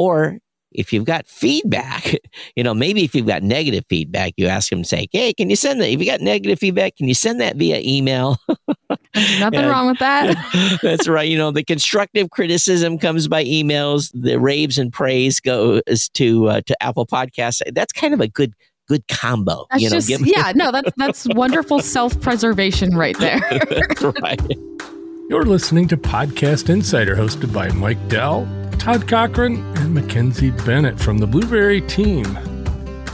Or if you've got feedback, you know, maybe if you've got negative feedback, you ask them, say, Hey, can you send that? If you got negative feedback, can you send that via email? nothing and, wrong with that. that's right. You know, the constructive criticism comes by emails. The raves and praise goes to, uh, to Apple podcasts. That's kind of a good, good combo. That's you know, just, yeah, no, that's, that's wonderful self-preservation right there. right. You're listening to Podcast Insider hosted by Mike Dell Todd Cochrane and MacKenzie Bennett from the Blubrry team,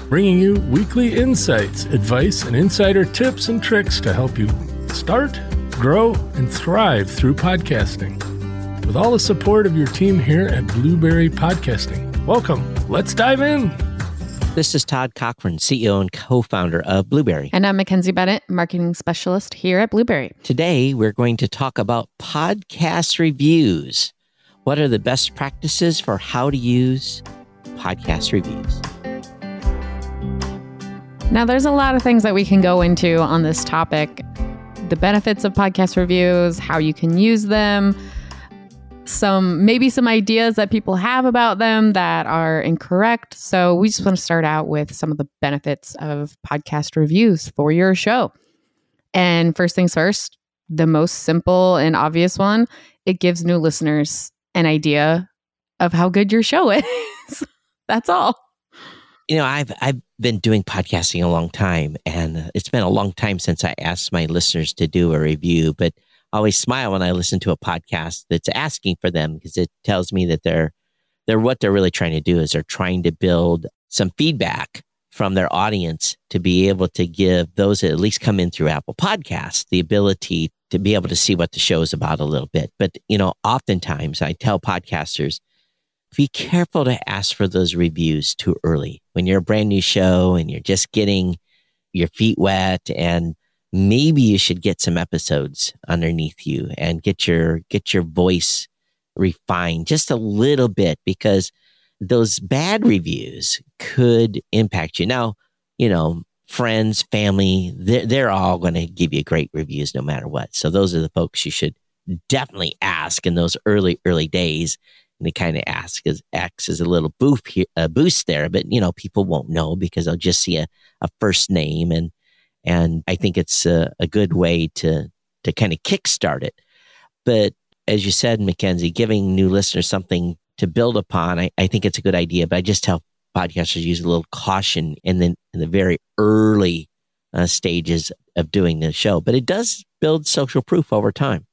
bringing you weekly insights, advice, and insider tips and tricks to help you start, grow, and thrive through podcasting. With all the support of your team here at Blubrry Podcasting. Welcome. Let's dive in. This is Todd Cochrane, CEO and co founder of Blubrry. And I'm MacKenzie Bennett, marketing specialist here at Blubrry. Today, we're going to talk about podcast reviews. What are the best practices for how to use podcast reviews? Now, there's a lot of things that we can go into on this topic the benefits of podcast reviews, how you can use them, some maybe some ideas that people have about them that are incorrect. So, we just want to start out with some of the benefits of podcast reviews for your show. And first things first, the most simple and obvious one, it gives new listeners an idea of how good your show is. That's all. You know, I've I've been doing podcasting a long time, and it's been a long time since I asked my listeners to do a review. But I always smile when I listen to a podcast that's asking for them because it tells me that they're they're what they're really trying to do is they're trying to build some feedback from their audience to be able to give those that at least come in through Apple Podcasts the ability to be able to see what the show is about a little bit. But, you know, oftentimes I tell podcasters, be careful to ask for those reviews too early. When you're a brand new show and you're just getting your feet wet and maybe you should get some episodes underneath you and get your get your voice refined just a little bit because those bad reviews could impact you. Now, you know, friends, family, they're, they're all going to give you great reviews no matter what. So those are the folks you should definitely ask in those early, early days. And they kind of ask as X is a little boost here, a boost there, but you know, people won't know because they'll just see a, a first name. And, and I think it's a, a good way to, to kind of kickstart it. But as you said, MacKenzie, giving new listeners something to build upon, I, I think it's a good idea. But I just tell podcasters use a little caution in the in the very early uh, stages of doing the show, but it does build social proof over time.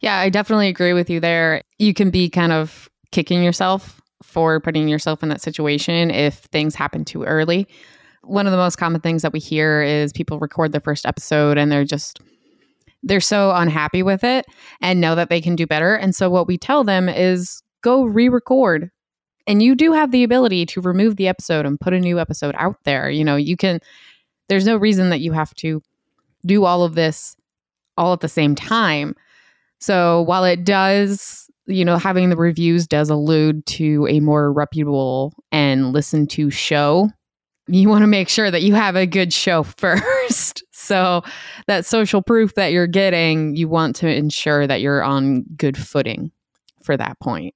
Yeah, I definitely agree with you there. You can be kind of kicking yourself for putting yourself in that situation if things happen too early. One of the most common things that we hear is people record the first episode and they're just they're so unhappy with it and know that they can do better. And so what we tell them is go re-record and you do have the ability to remove the episode and put a new episode out there. You know, you can, there's no reason that you have to do all of this all at the same time. So while it does, you know, having the reviews does allude to a more reputable and listened to show, you want to make sure that you have a good show first. so that social proof that you're getting, you want to ensure that you're on good footing for that point.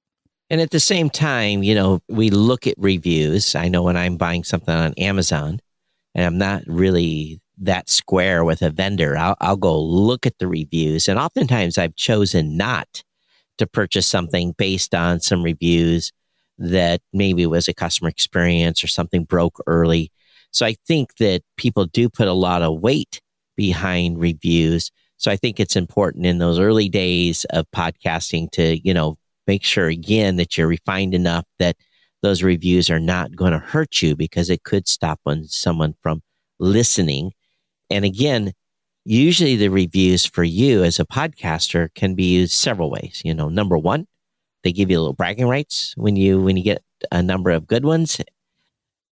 And at the same time, you know, we look at reviews. I know when I'm buying something on Amazon and I'm not really that square with a vendor, I'll, I'll go look at the reviews. And oftentimes I've chosen not to purchase something based on some reviews that maybe was a customer experience or something broke early. So I think that people do put a lot of weight behind reviews. So I think it's important in those early days of podcasting to, you know, make sure again that you're refined enough that those reviews are not going to hurt you because it could stop on someone from listening. And again, usually the reviews for you as a podcaster can be used several ways. You know, number one, they give you a little bragging rights when you when you get a number of good ones.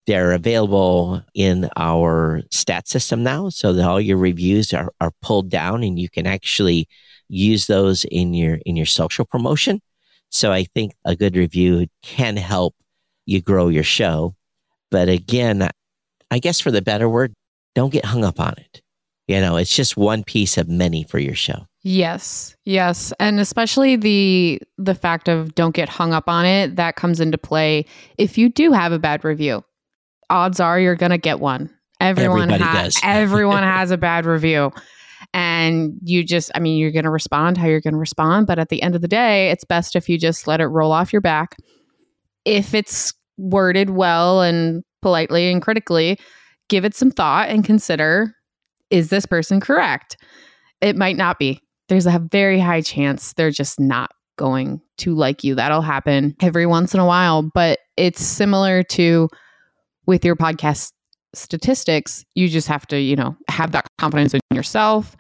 They're available in our stat system now, so that all your reviews are, are pulled down and you can actually use those in your in your social promotion. So I think a good review can help you grow your show. But again, I guess for the better word, don't get hung up on it. You know, it's just one piece of many for your show. Yes. Yes, and especially the the fact of don't get hung up on it, that comes into play if you do have a bad review. Odds are you're going to get one. Everyone Everybody has does. everyone has a bad review. And you just I mean you're going to respond how you're going to respond, but at the end of the day, it's best if you just let it roll off your back. If it's worded well and politely and critically, give it some thought and consider is this person correct? It might not be. There's a very high chance they're just not going to like you. That'll happen every once in a while, but it's similar to with your podcast statistics. You just have to, you know, have that confidence in yourself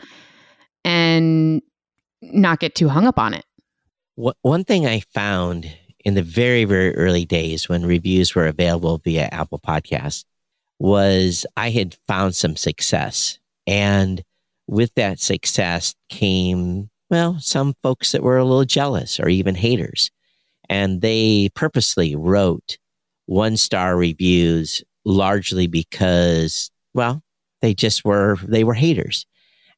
and not get too hung up on it. Wha- One thing I found in the very, very early days when reviews were available via Apple Podcasts was I had found some success. And with that success came, well, some folks that were a little jealous or even haters. And they purposely wrote one star reviews largely because, well, they just were, they were haters.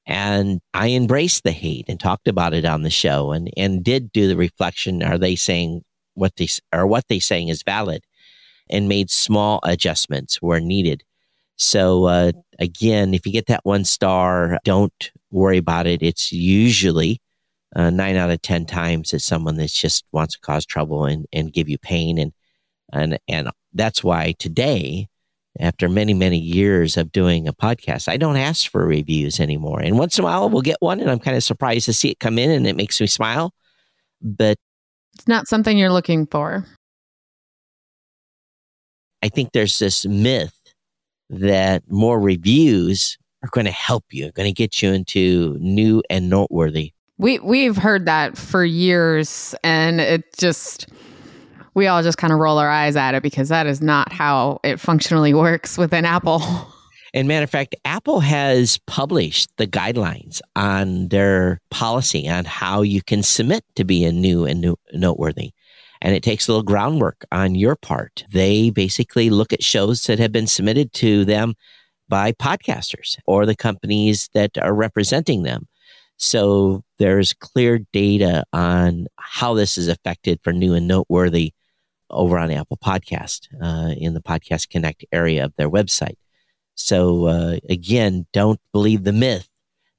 And I embraced the hate and talked about it on the show and, and did do the reflection. Are they saying what they, or what they saying is valid and made small adjustments where needed. So, uh, again, if you get that one star, don't worry about it. It's usually uh, nine out of 10 times it's someone that just wants to cause trouble and, and give you pain. And, and, and that's why today, after many, many years of doing a podcast, I don't ask for reviews anymore. And once in a while, we'll get one, and I'm kind of surprised to see it come in and it makes me smile. But It's not something you're looking for. I think there's this myth that more reviews are going to help you, going to get you into new and noteworthy. We we've heard that for years and it just we all just kind of roll our eyes at it because that is not how it functionally works within Apple. And matter of fact, Apple has published the guidelines on their policy on how you can submit to be a new and new, noteworthy. And it takes a little groundwork on your part. They basically look at shows that have been submitted to them by podcasters or the companies that are representing them. So there's clear data on how this is affected for new and noteworthy over on Apple Podcast uh, in the Podcast Connect area of their website. So uh, again, don't believe the myth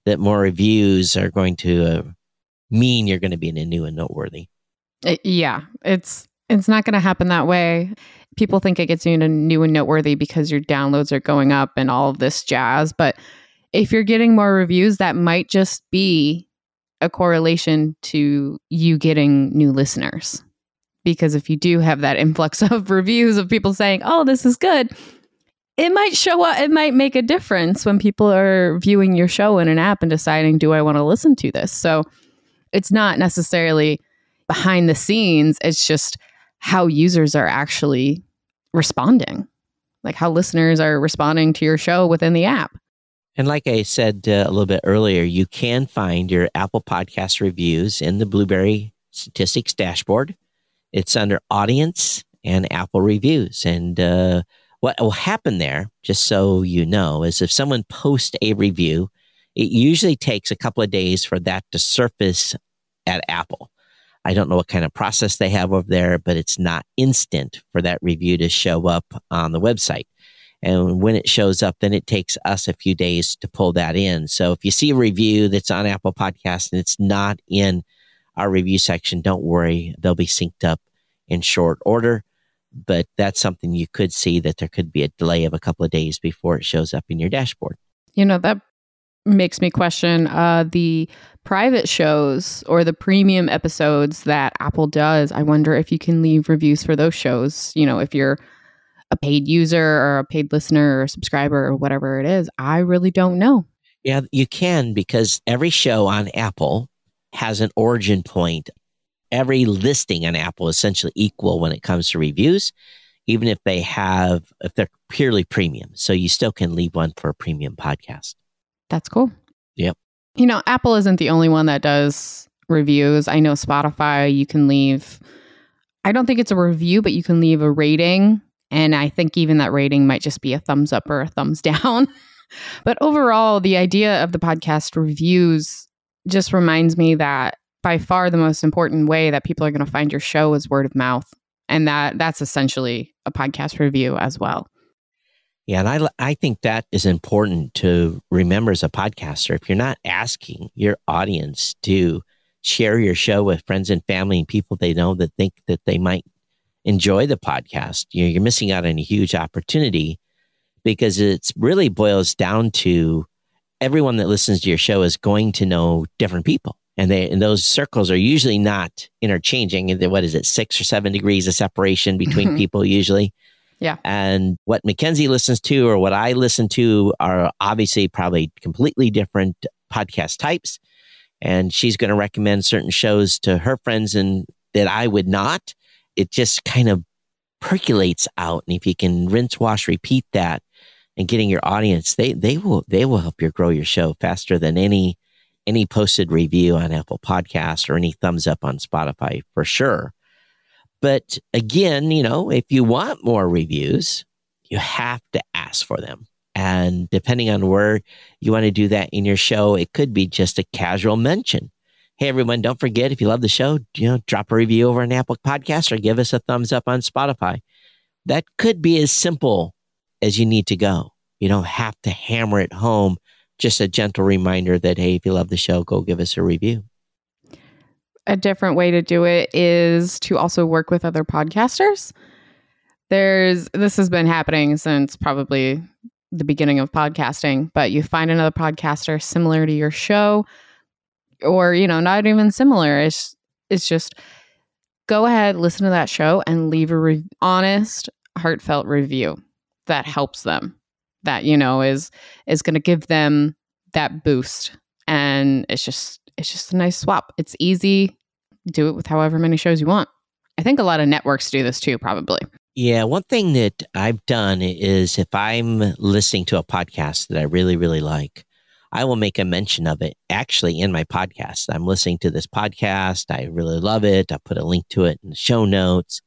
that more reviews are going to uh, mean you're going to be in a new and noteworthy. It- yeah, it's it's not going to happen that way. People think it gets you into new and noteworthy because your downloads are going up and all of this jazz, but if you're getting more reviews, that might just be a correlation to you getting new listeners. Because if you do have that influx of reviews of people saying, "Oh, this is good," it might show up. It might make a difference when people are viewing your show in an app and deciding, "Do I want to listen to this?" So it's not necessarily behind the scenes. It's just how users are actually responding, like how listeners are responding to your show within the app. And like I said uh, a little bit earlier, you can find your Apple Podcast reviews in the Blubrry Statistics dashboard. It's under Audience and Apple Reviews. And uh, what will happen there, just so you know, is if someone posts a review, it usually takes a couple of days for that to surface at Apple. I don't know what kind of process they have over there, but it's not instant for that review to show up on the website. And when it shows up, then it takes us a few days to pull that in. So if you see a review that's on Apple Podcast and it's not in our review section, don't worry. They'll be synced up in short order. But that's something you could see that there could be a delay of a couple of days before it shows up in your dashboard. You know, that makes me question uh, the private shows or the premium episodes that Apple does. I wonder if you can leave reviews for those shows. You know, if you're a paid user or a paid listener or subscriber or whatever it is, I really don't know. Yeah, you can because every show on Apple has an origin point. Every listing on Apple is essentially equal when it comes to reviews, even if they have, if they're purely premium. So you still can leave one for a premium podcast. That's cool. Yep. You know, Apple isn't the only one that does reviews. I know Spotify, you can leave, I don't think it's a review, but you can leave a rating. And I think even that rating might just be a thumbs up or a thumbs down. but overall, the idea of the podcast reviews just reminds me that by far the most important way that people are going to find your show is word of mouth. And that that's essentially a podcast review as well. Yeah, and I I think that is important to remember as a podcaster. If you're not asking your audience to share your show with friends and family and people they know that think that they might enjoy the podcast, you know, you're missing out on a huge opportunity because it really boils down to everyone that listens to your show is going to know different people. And they and those circles are usually not interchanging. What is it, six or seven degrees of separation between mm-hmm. people usually? Yeah. And what MacKenzie listens to or what I listen to are obviously probably completely different podcast types. And she's going to recommend certain shows to her friends and that I would not. It just kind of percolates out. And if you can rinse, wash, repeat that and getting your audience, they they will they will help you grow your show faster than any any posted review on Apple Podcast or any thumbs up on Spotify for sure. But again, you know, if you want more reviews, you have to ask for them. And depending on where you want to do that in your show, it could be just a casual mention. Hey, everyone, don't forget if you love the show, you know, drop a review over on Apple Podcast or give us a thumbs up on Spotify. That could be as simple as you need to go. You don't have to hammer it home. Just a gentle reminder that, hey, if you love the show, go give us a review. A different way to do it is to also work with other podcasters. There's this has been happening since probably the beginning of podcasting, but you find another podcaster similar to your show or, you know, not even similar. It's it's just go ahead, listen to that show and leave a re- honest, heartfelt review that helps them that you know is is going to give them that boost. And it's just it's just a nice swap. It's easy. Do it with however many shows you want. I think a lot of networks do this too probably. Yeah one thing that i've done is if i'm listening to a podcast that i really really like i will make a mention of it actually in my podcast. I'm listening to this podcast. I really love it. I put a link to it in the show notes.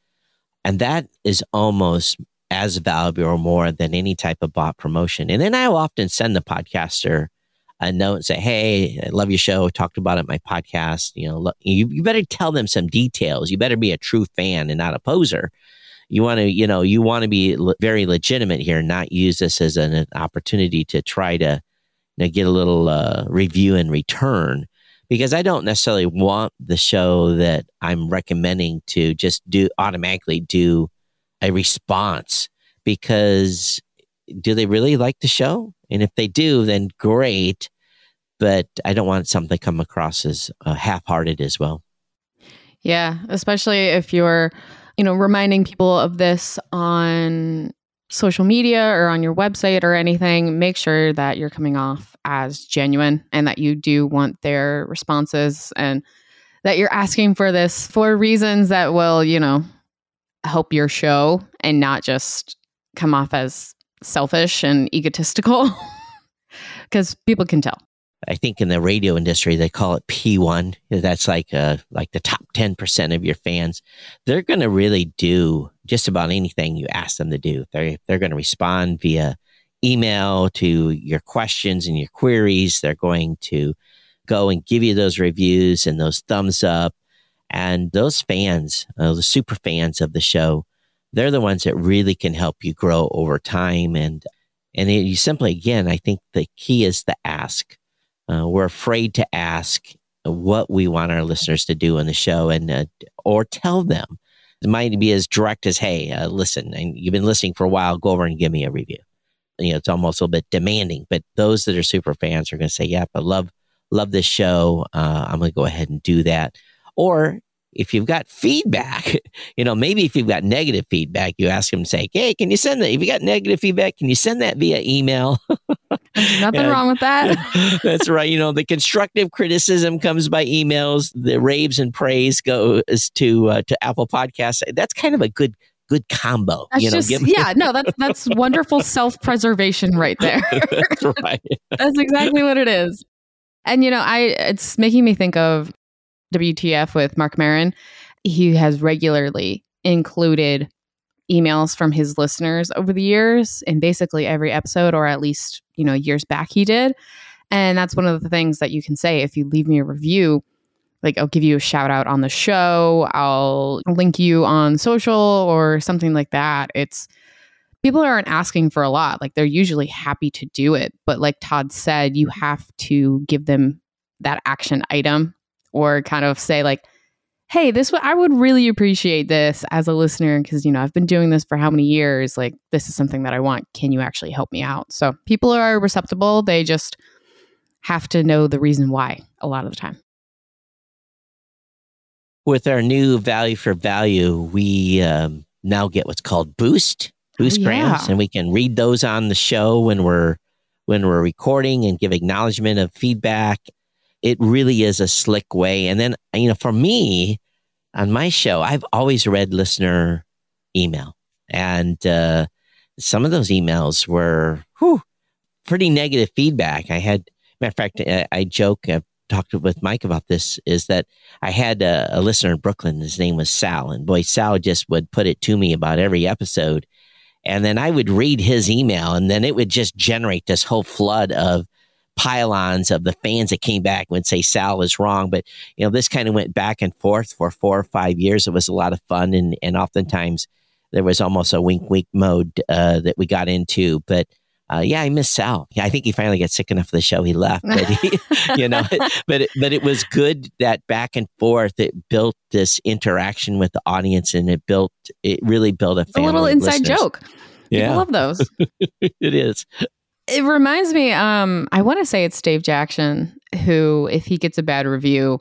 And that is almost as valuable or more than any type of bot promotion. And then I will often send the podcaster a note and say, Hey, I love your show. I talked about it my podcast. You know, you, you better tell them some details. You better be a true fan and not a poser. You want to, you know, you want to be le- very legitimate here, not use this as an, an opportunity to try to you know, get a little uh, review in return. Because I don't necessarily want the show that I'm recommending to just do automatically do a response because do they really like the show? And if they do, then great. But I don't want something to come across as uh, half hearted as well. Yeah, especially if you're, you know, reminding people of this on social media or on your website or anything, make sure that you're coming off as genuine and that you do want their responses and that you're asking for this for reasons that will, you know, help your show and not just come off as selfish and egotistical because people can tell. I think in the radio industry they call it P1. That's like uh like the top 10% of your fans. They're going to really do just about anything you ask them to do. They they're going to respond via email to your questions and your queries. They're going to go and give you those reviews and those thumbs up. And those fans, uh, the super fans of the show, they're the ones that really can help you grow over time. And and you simply, again, I think the key is to ask. Uh, we're afraid to ask what we want our listeners to do in the show, and uh, or tell them. It might be as direct as, "Hey, uh, listen, and you've been listening for a while. Go over and give me a review." You know, it's almost a little bit demanding. But those that are super fans are going to say, "Yep, I love love this show. Uh, I'm going to go ahead and do that." Or if you've got feedback, you know, maybe if you've got negative feedback, you ask them, say, hey, can you send that? If you got negative feedback, can you send that via email? nothing and, wrong with that. that's right. You know, the constructive criticism comes by emails. The raves and praise goes to uh, to Apple Podcasts. That's kind of a good good combo. That's you know, just, yeah, no, that's that's wonderful self preservation right there. that's right. that's exactly what it is. And you know, I it's making me think of WTF with Marc Maron, he has regularly included emails from his listeners over the years in basically every episode, or at least, you know, years back he did. And that's one of the things that you can say if you leave me a review. Like, I'll give you a shout out on the show, I'll link you on social or something like that. It's people aren't asking for a lot. Like, they're usually happy to do it. But, like Todd said, you have to give them that action item or kind of say, like, hey, this I would really appreciate this as a listener because you know I've been doing this for how many years? Like this is something that I want. Can you actually help me out? So people are receptible. They just have to know the reason why a lot of the time. With our new value for value, we um, now get what's called boost boost Oh, grants, and we can read those on the show when we're when we're recording and give acknowledgement of feedback. It really is a slick way. And then you know, for me on my show, I've always read listener email, and uh, some of those emails were whew, pretty negative feedback. I had, matter of fact, I, I joke. I've talked with Mike about this. Is that I had a, a listener in Brooklyn. His name was Sal, and boy, Sal just would put it to me about every episode. And then I would read his email, and then it would just generate this whole flood of pylons of the fans that came back would say Sal is wrong. But you know, this kind of went back and forth for four or five years. It was a lot of fun, and and oftentimes there was almost a wink wink mode uh, that we got into. But uh, yeah, I miss Sal. Yeah, I think he finally got sick enough of the show. He left, but he, you know, but it, but it was good that back and forth. It built this interaction with the audience, and it built it really built a a little inside listeners. joke. People Yeah, love those. it is. It reminds me um i want to say it's dave jackson who if he gets a bad review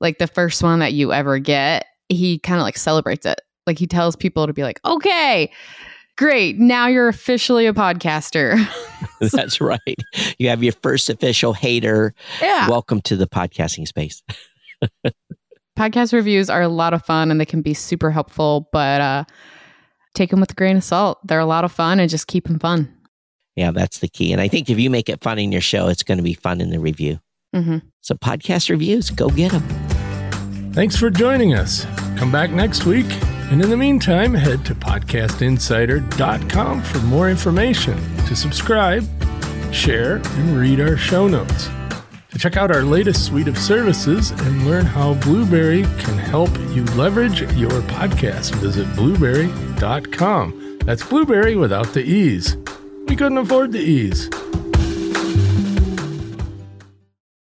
like the first one that you ever get he kind of like celebrates it like he tells people to be like okay great now you're officially a podcaster That's right. You have your first official hater. yeah Welcome to the podcasting space. podcast reviews are a lot of fun and they can be super helpful but uh take them with a grain of salt they're a lot of fun and just keep them fun Yeah, that's the key. And I think if you make it fun in your show, it's going to be fun in the review. hmm So podcast reviews, go get them. Thanks for joining us. Come back next week. And in the meantime, head to podcastinsider.com for more information, to subscribe, share, and read our show notes. To check out our latest suite of services and learn how Blubrry can help you leverage your podcast, visit blubrry.com. That's blueberry without the E's. We couldn't afford the E's.